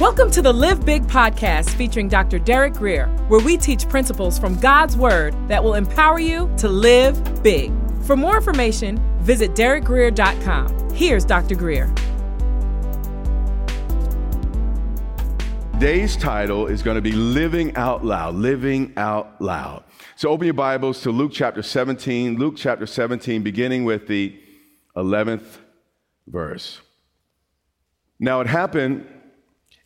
Welcome to the Live Big podcast featuring Dr. Derek Greer, where we teach principles from God's Word that will empower you to live big. For more information, visit derekgreer.com. Here's Dr. Greer. Today's title is going to be Living Out Loud. Living Out Loud. So open your Bibles to Luke chapter 17. Luke chapter 17, beginning with the 11th verse. Now it happened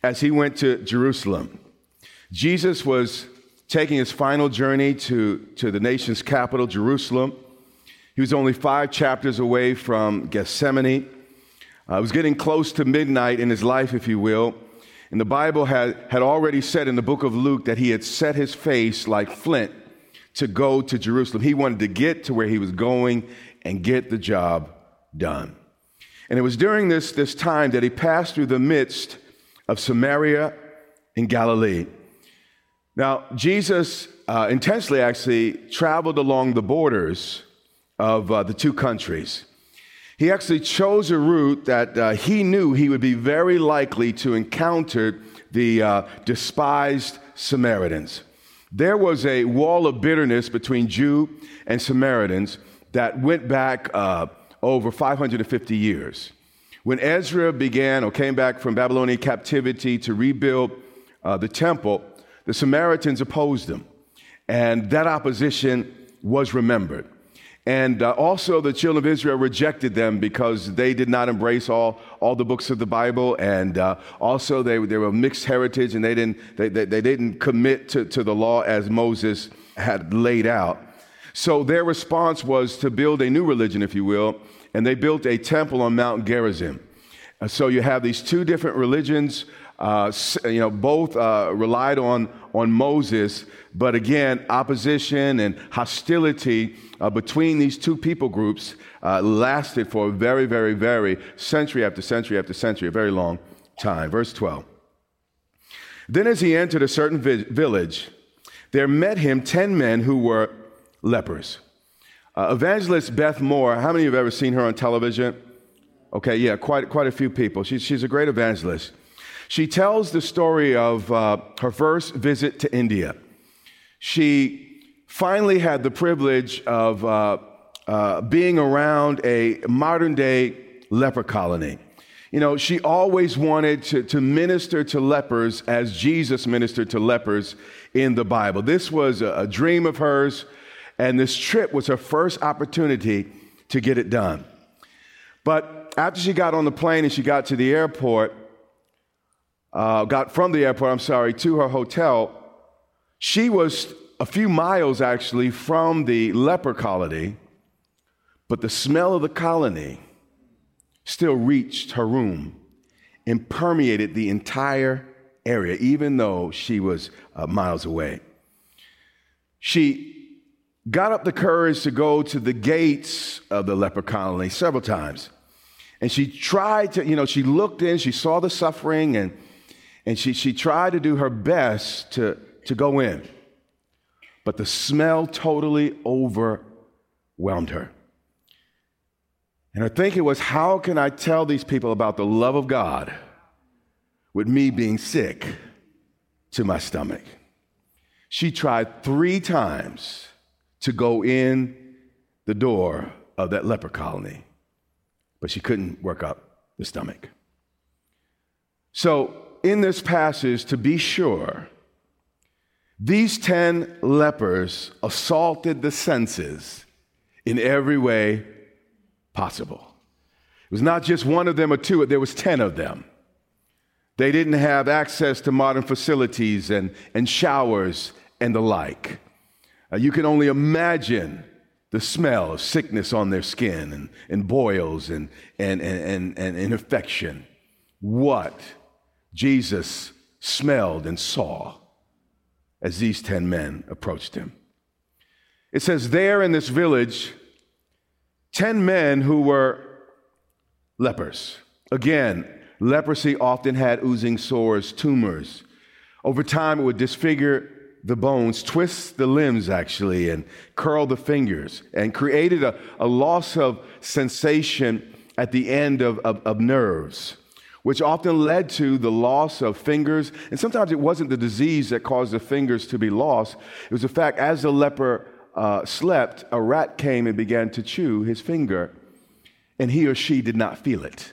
as he went to Jerusalem. Jesus was taking his final journey to, to the nation's capital, Jerusalem. He was only five chapters away from Gethsemane. Uh, it was getting close to midnight in his life, if you will. And the Bible had, had already said in the book of Luke that he had set his face like flint to go to Jerusalem. He wanted to get to where he was going and get the job done. And it was during this, this time that he passed through the midst of Samaria in Galilee. Now, Jesus uh, actually traveled along the borders of uh, the two countries. He actually chose a route that uh, he knew he would be very likely to encounter the uh, despised Samaritans. There was a wall of bitterness between Jew and Samaritans that went back uh, over 550 years. When Ezra began or came back from Babylonian captivity to rebuild uh, the temple, the Samaritans opposed them. And that opposition was remembered. And uh, also, the children of Israel rejected them because they did not embrace all, all the books of the Bible. And uh, also, they, they were a mixed heritage and they didn't, they, they, they didn't commit to, to the law as Moses had laid out. So, their response was to build a new religion, if you will, and they built a temple on Mount Gerizim. So, you have these two different religions uh, you know, both uh, relied on, on Moses, but again, opposition and hostility uh, between these two people groups uh, lasted for a very, very, very century after century after century, a very long time. Verse 12. Then, as he entered a certain vi- village, there met him 10 men who were lepers. Uh, evangelist Beth Moore, how many of you have ever seen her on television? Okay, yeah, quite, quite a few people. She's, she's a great evangelist. She tells the story of uh, her first visit to India. She finally had the privilege of uh, uh, being around a modern day leper colony. You know, she always wanted to, to minister to lepers as Jesus ministered to lepers in the Bible. This was a, a dream of hers, and this trip was her first opportunity to get it done. But after she got on the plane and she got to the airport, uh, got from the airport, I'm sorry, to her hotel, she was a few miles actually from the leper colony, but the smell of the colony still reached her room and permeated the entire area, even though she was uh, miles away. She got up the courage to go to the gates of the leper colony several times. And she tried to, you know, she looked in, she saw the suffering, and and she, she tried to do her best to, to go in. But the smell totally overwhelmed her. And her thinking was, how can I tell these people about the love of God with me being sick to my stomach? She tried three times to go in the door of that leper colony, but she couldn't work up the stomach. So in this passage, to be sure, these 10 lepers assaulted the senses in every way possible. It was not just one of them or two, there was 10 of them. They didn't have access to modern facilities and, and showers and the like. Uh, you can only imagine the smell of sickness on their skin and, and boils and, and, and, and, and infection. What Jesus smelled and saw as these 10 men approached him. It says, There in this village, 10 men who were lepers. Again, leprosy often had oozing sores, tumors. Over time, it would disfigure the bones, twist the limbs actually, and curl the fingers, and created a, a loss of sensation at the end of, of, of nerves. which often led to the loss of fingers. And sometimes it wasn't the disease that caused the fingers to be lost, it was the fact as the leper uh, slept, a rat came and began to chew his finger, and he or she did not feel it.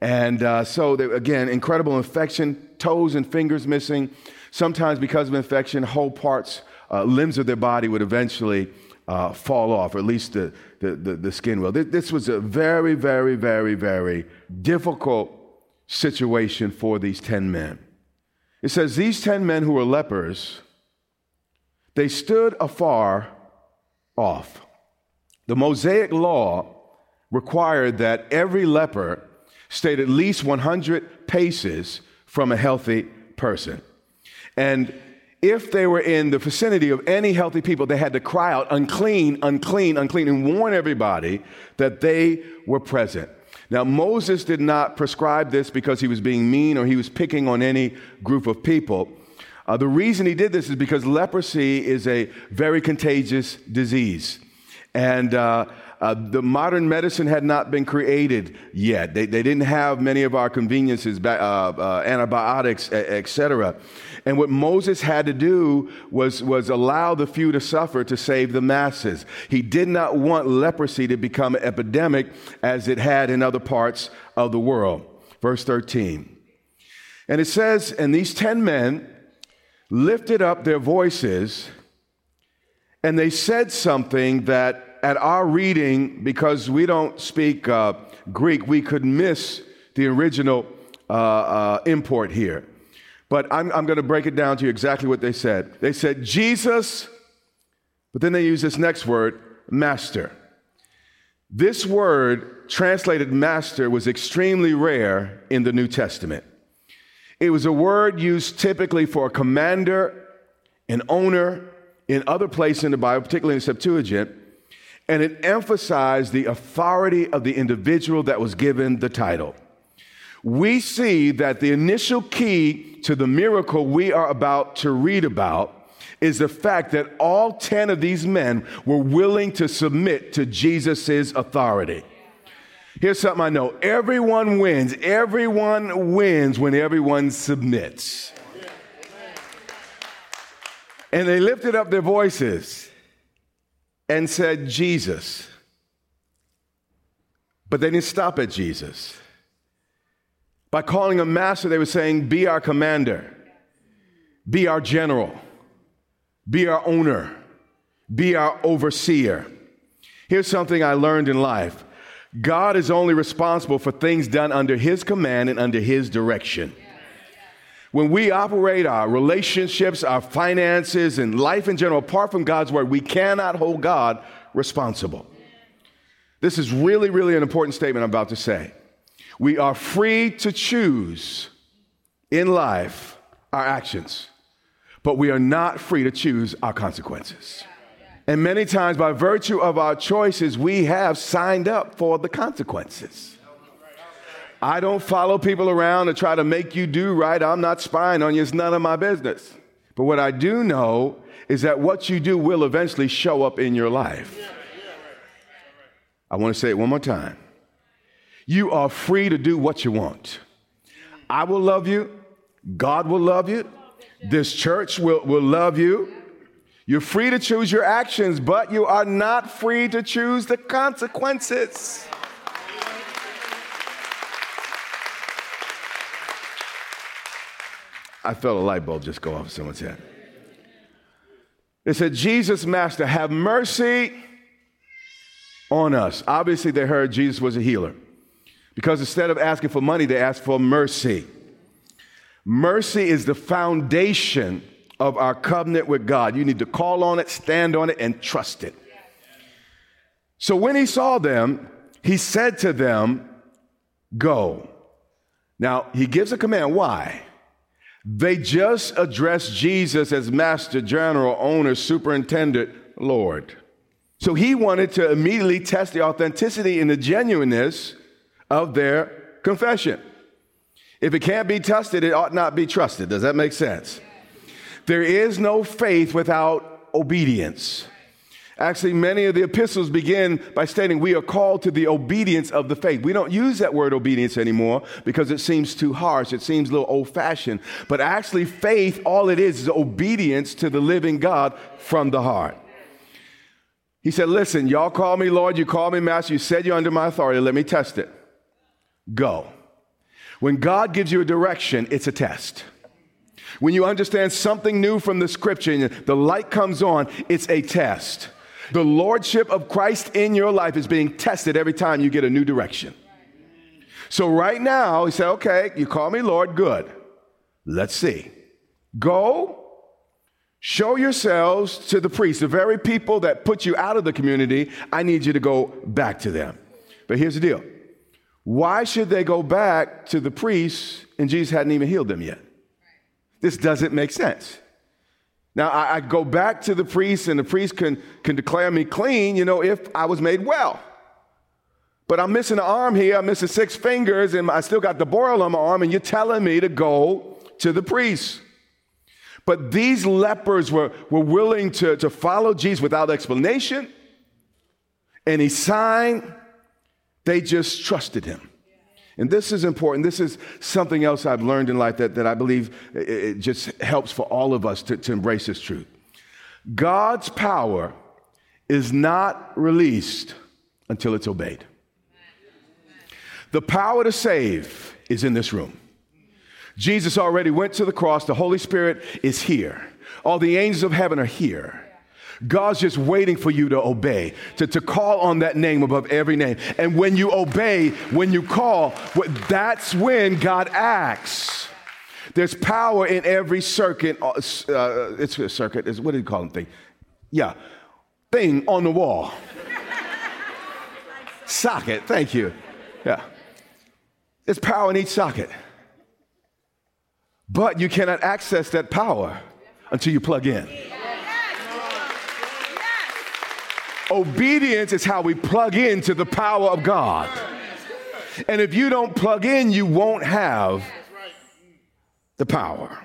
And uh, so, they, again, incredible infection, toes and fingers missing. Sometimes, because of infection, whole parts, uh, limbs of their body would eventually uh, fall off, or at least the, the, the, the skin will. This, this was a very, very, very, very difficult situation for these 10 men. It says, These 10 men who were lepers, they stood afar off. The Mosaic law required that every leper stayed at least 100 paces from a healthy person. And if they were in the vicinity of any healthy people, they had to cry out, unclean, unclean, unclean, and warn everybody that they were present. Now, Moses did not prescribe this because he was being mean or he was picking on any group of people. Uh, the reason he did this is because leprosy is a very contagious disease. And uh, uh, the modern medicine had not been created yet. They, they didn't have many of our conveniences, uh, uh, antibiotics, etc. And what Moses had to do was, was allow the few to suffer to save the masses. He did not want leprosy to become an epidemic as it had in other parts of the world. Verse 13. And it says, And these ten men lifted up their voices and they said something that at our reading, because we don't speak uh, Greek, we could miss the original uh, uh, import here. But I'm, I'm going to break it down to you exactly what they said. They said, Jesus, but then they use this next word, master. This word, translated master, was extremely rare in the New Testament. It was a word used typically for a commander, an owner, in other places in the Bible, particularly in the Septuagint and it emphasized the authority of the individual that was given the title. We see that the initial key to the miracle we are about to read about is the fact that all 10 of these men were willing to submit to Jesus' authority. Here's something I know everyone wins. Everyone wins when everyone submits. And they lifted up their voices and said, Jesus. But they didn't stop at Jesus. By calling him master, they were saying, Be our commander, be our general, be our owner, be our overseer. Here's something I learned in life God is only responsible for things done under his command and under his direction. When we operate our relationships, our finances, and life in general, apart from God's word, we cannot hold God responsible. This is really, really an important statement I'm about to say. We are free to choose in life our actions, but we are not free to choose our consequences. And many times, by virtue of our choices, we have signed up for the consequences. I don't follow people around to try to make you do right. I'm not spying on you. It's none of my business. But what I do know is that what you do will eventually show up in your life. I want to say it one more time. You are free to do what you want. I will love you. God will love you. This church will, will love you. You're free to choose your actions, but you are not free to choose the consequences. I felt a light bulb just go off in someone's head. They said, Jesus, Master, have mercy on us. Obviously, they heard Jesus was a healer because instead of asking for money, they asked for mercy. Mercy is the foundation of our covenant with God. You need to call on it, stand on it, and trust it. So when he saw them, he said to them, Go. Now, he gives a command. Why? They just addressed Jesus as master, general, owner, superintendent, Lord. So he wanted to immediately test the authenticity and the genuineness of their confession. If it can't be tested, it ought not be trusted. Does that make sense? There is no faith without obedience. Actually, many of the epistles begin by stating we are called to the obedience of the faith. We don't use that word obedience anymore because it seems too harsh. It seems a little old fashioned. But actually, faith, all it is, is obedience to the living God from the heart. He said, Listen, y'all call me Lord, you call me Master, you said you're under my authority. Let me test it. Go. When God gives you a direction, it's a test. When you understand something new from the scripture and the light comes on, it's a test. The lordship of Christ in your life is being tested every time you get a new direction. So, right now, he said, Okay, you call me Lord, good. Let's see. Go show yourselves to the priests, the very people that put you out of the community. I need you to go back to them. But here's the deal why should they go back to the priests and Jesus hadn't even healed them yet? This doesn't make sense. Now, I, I, go back to the priest, and the priest can, can declare me clean, you know, if I was made well. But I'm missing an arm here, I'm missing six fingers, and I still got the boil on my arm, and you're telling me to go to the priest. But these lepers were, were willing to, to follow Jesus without explanation, any sign, they just trusted him. And this is important. This is something else I've learned in life that, that I believe it just helps for all of us to, to embrace this truth. God's power is not released until it's obeyed. The power to save is in this room. Jesus already went to the cross. The Holy Spirit is here. All the angels of heaven are here. God's just waiting for you to obey, to, to call on that name above every name. And when you obey, when you call, that's when God acts. There's power in every circuit. Uh, uh it's a circuit. It's, what do you call them? Thing? Yeah, thing on the wall. socket. Thank you. Yeah. There's power in each socket. But you cannot access that power until you plug in. Obedience is how we plug into the power of God. And if you don't plug in, you won't have the power.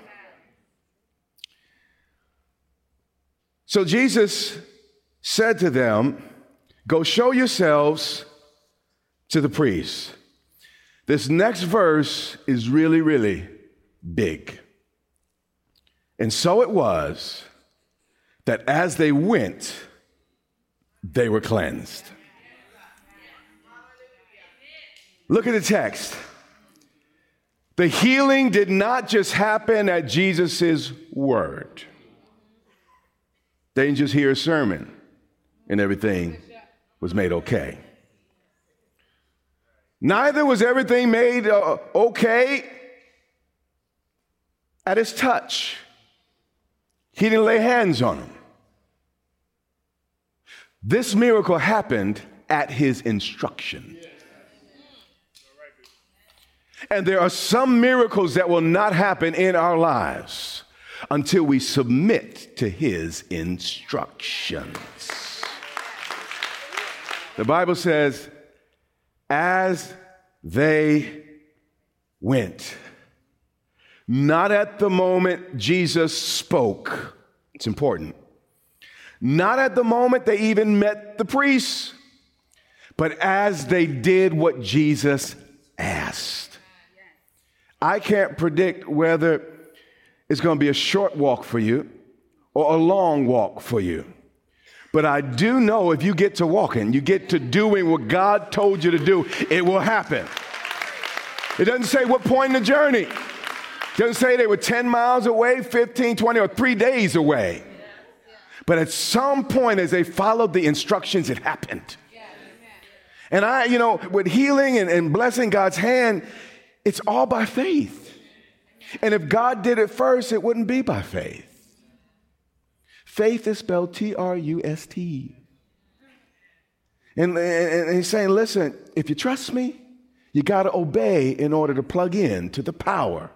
So Jesus said to them, Go show yourselves to the priests. This next verse is really, really big. And so it was that as they went, they were cleansed. Look at the text. The healing did not just happen at Jesus' word. They didn't just hear a sermon and everything was made okay. Neither was everything made uh, okay at his touch. He didn't lay hands on them. This miracle happened at his instruction. And there are some miracles that will not happen in our lives until we submit to his instructions. The Bible says, as they went, not at the moment Jesus spoke, it's important, not at the moment they even met the priests, but as they did what Jesus asked. I can't predict whether it's going to be a short walk for you or a long walk for you. But I do know if you get to walking, you get to doing what God told you to do, it will happen. It doesn't say what point in the journey. It doesn't say they were 10 miles away, 15, 20, or three days away. But at some point, as they followed the instructions, it happened. And I, you know, with healing and, and blessing God's hand, it's all by faith. And if God did it first, it wouldn't be by faith. Faith is spelled T R U S T. And, and, he's saying, listen, if you trust me, you got to obey in order to plug in to the power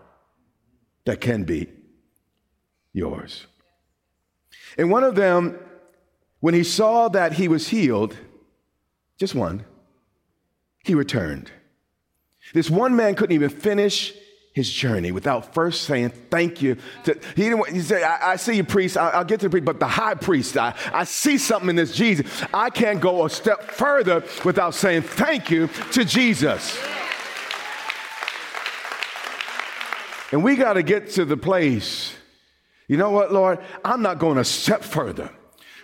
that can be yours. And one of them, when he saw that he was healed, just one, he returned. This one man couldn't even finish his journey without first saying thank you. To, he didn't. Want, he said, I, I see you, priest. I, will get to the priest, but the high priest, I, I see something in this Jesus. I can't go a step further without saying thank you to Jesus. And we got to get to the place. You know what, Lord? I'm not going a step further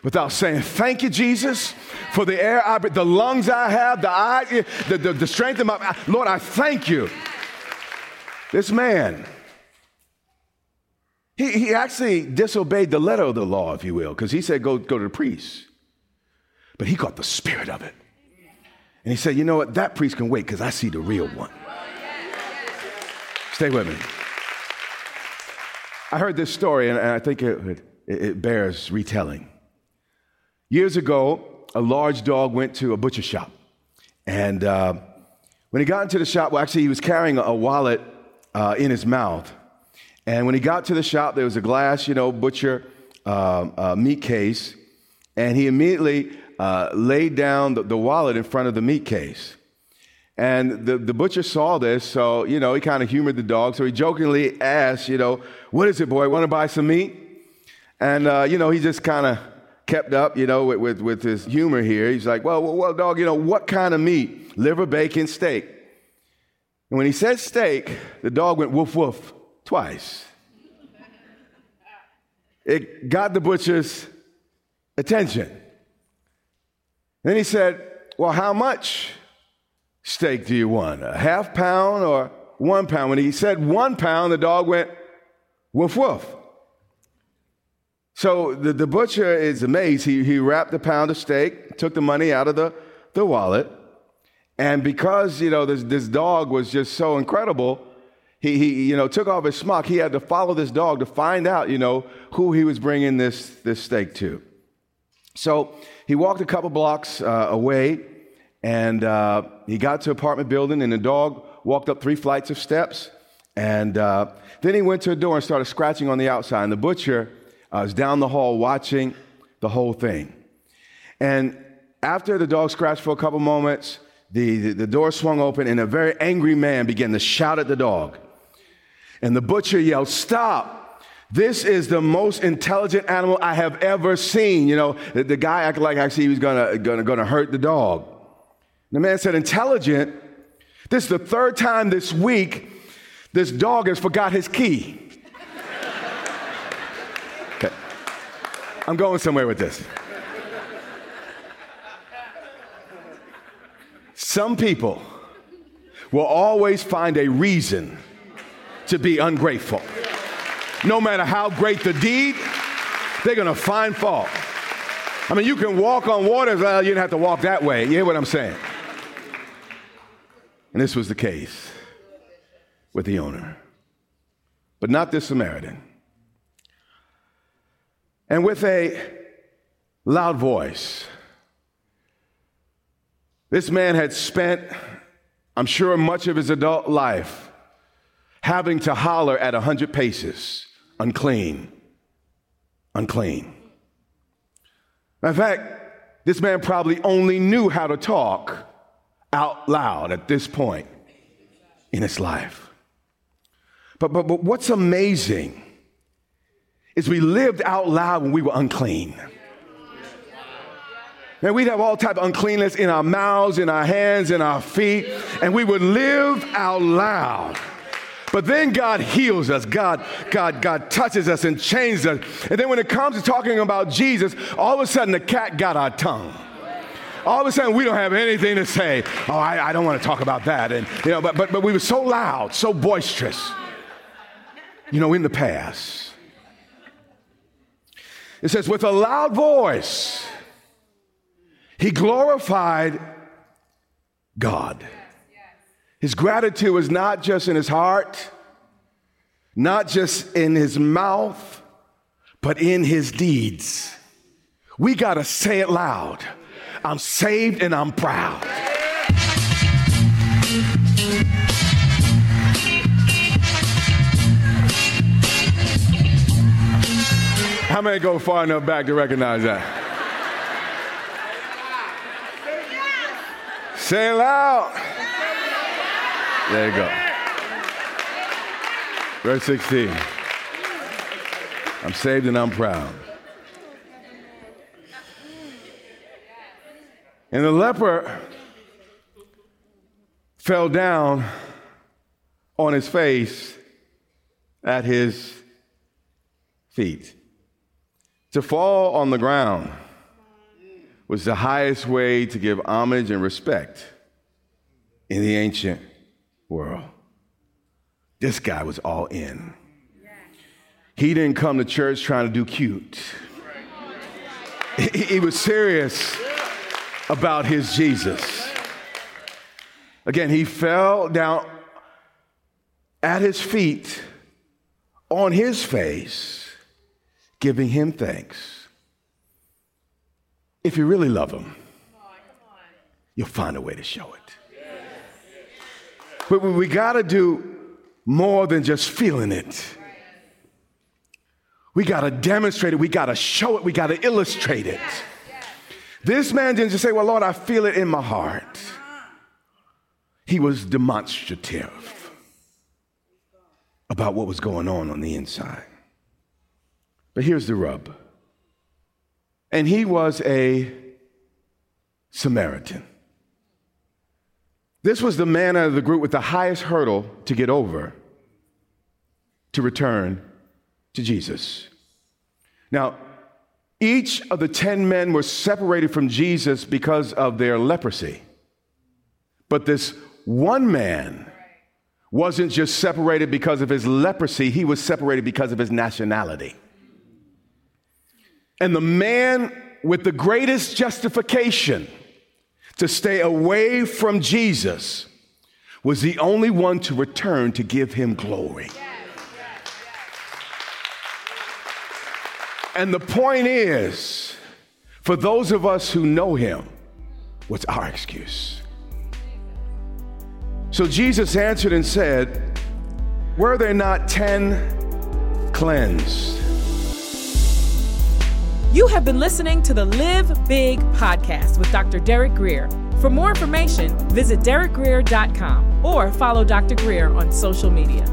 without saying thank you, Jesus, for the air I breathe, the lungs I have, the eye, the, the, the strength of my. Lord, I thank you. This man, he, he actually disobeyed the letter of the law, if you will, because he said, go, go to the priest. But he caught the spirit of it. And he said, you know what? That priest can wait because I see the real one. Stay with me. I heard this story, and I think it, it bears retelling. Years ago, a large dog went to a butcher shop. And uh, when he got into the shop, well, actually, he was carrying a wallet uh, in his mouth. And when he got to the shop, there was a glass, you know, butcher uh, uh, meat case. And he immediately uh, laid down the, the, wallet in front of the meat case. And the, the butcher saw this, so, you know, he kind of humored the dog. So he jokingly asked, you know, what is it, boy? Want to buy some meat? And, uh, you know, he just kind of kept up, you know, with, with, with, his humor here. He's like, well, well, well, dog, you know, what kind of meat? Liver, bacon, steak. And when he said steak, the dog went woof woof twice. It got the butcher's attention. Then he said, Well, how much steak do you want? A half pound or one pound? When he said one pound, the dog went woof woof. So the, the butcher is amazed. He, he wrapped a pound of steak, took the money out of the, the wallet, and because, you know, this, this dog was just so incredible, he, he, you know, took off his smock. He had to follow this dog to find out, you know, who he was bringing this, this steak to. So he walked a couple blocks uh, away and uh, he got to apartment building and the dog walked up three flights of steps. And uh, then he went to a door and started scratching on the outside. And the butcher uh, was down the hall watching the whole thing. And after the dog scratched for a couple moments, the, the, the door swung open and a very angry man began to shout at the dog. And the butcher yelled, Stop! This is the most intelligent animal I have ever seen. You know, the, the guy acted like actually he was gonna, gonna, gonna hurt the dog. The man said, Intelligent? This is the third time this week this dog has forgot his key. okay. I'm going somewhere with this. Some people will always find a reason to be ungrateful. No matter how great the deed, they're gonna find fault. I mean, you can walk on water, well, you don't have to walk that way. You hear what I'm saying? And this was the case with the owner, but not this Samaritan. And with a loud voice, this man had spent, I'm sure, much of his adult life having to holler at 100 paces unclean, unclean. In fact, this man probably only knew how to talk out loud at this point in his life. But, but, but what's amazing is we lived out loud when we were unclean. Man, we'd have all type of uncleanness in our mouths, in our hands, in our feet, and we would live out loud. But then God heals us. God, God, God touches us and changes us. And then when it comes to talking about Jesus, all of a sudden the cat got our tongue. All of a sudden we don't have anything to say. Oh, I, I don't want to talk about that. And you know, but but but we were so loud, so boisterous. You know, in the past. It says, with a loud voice. He glorified God. His gratitude was not just in his heart, not just in his mouth, but in his deeds. We got to say it loud. I'm saved and I'm proud. How many go far enough back to recognize that? Say it loud. There you go. Verse 16. I'm saved and I'm proud. And the leper fell down on his face at his feet. To fall on the ground was the highest way to give homage and respect in the ancient world. This guy was all in. He didn't come to church trying to do cute. He was serious about his Jesus. Again, he fell down at his feet on his face, giving him thanks. If you really love him, you'll find a way to show it. But we got to do more than just feeling it. We got to demonstrate it. We got to show it. We got to illustrate it. This man didn't just say, Well, Lord, I feel it in my heart. He was demonstrative about what was going on on the inside. But here's the rub. And he was a Samaritan. This was the man out of the group with the highest hurdle to get over to return to Jesus. Now, each of the 10 men were separated from Jesus because of their leprosy. But this one man wasn't just separated because of his leprosy, he was separated because of his nationality. And the man with the greatest justification to stay away from Jesus was the only one to return to give him glory. And the point is, for those of us who know him, what's our excuse? So Jesus answered and said, Were there not ten cleansed? You have been listening to the Live Big podcast with Dr. Derek Greer. For more information, visit derekgreer.com or follow Dr. Greer on social media.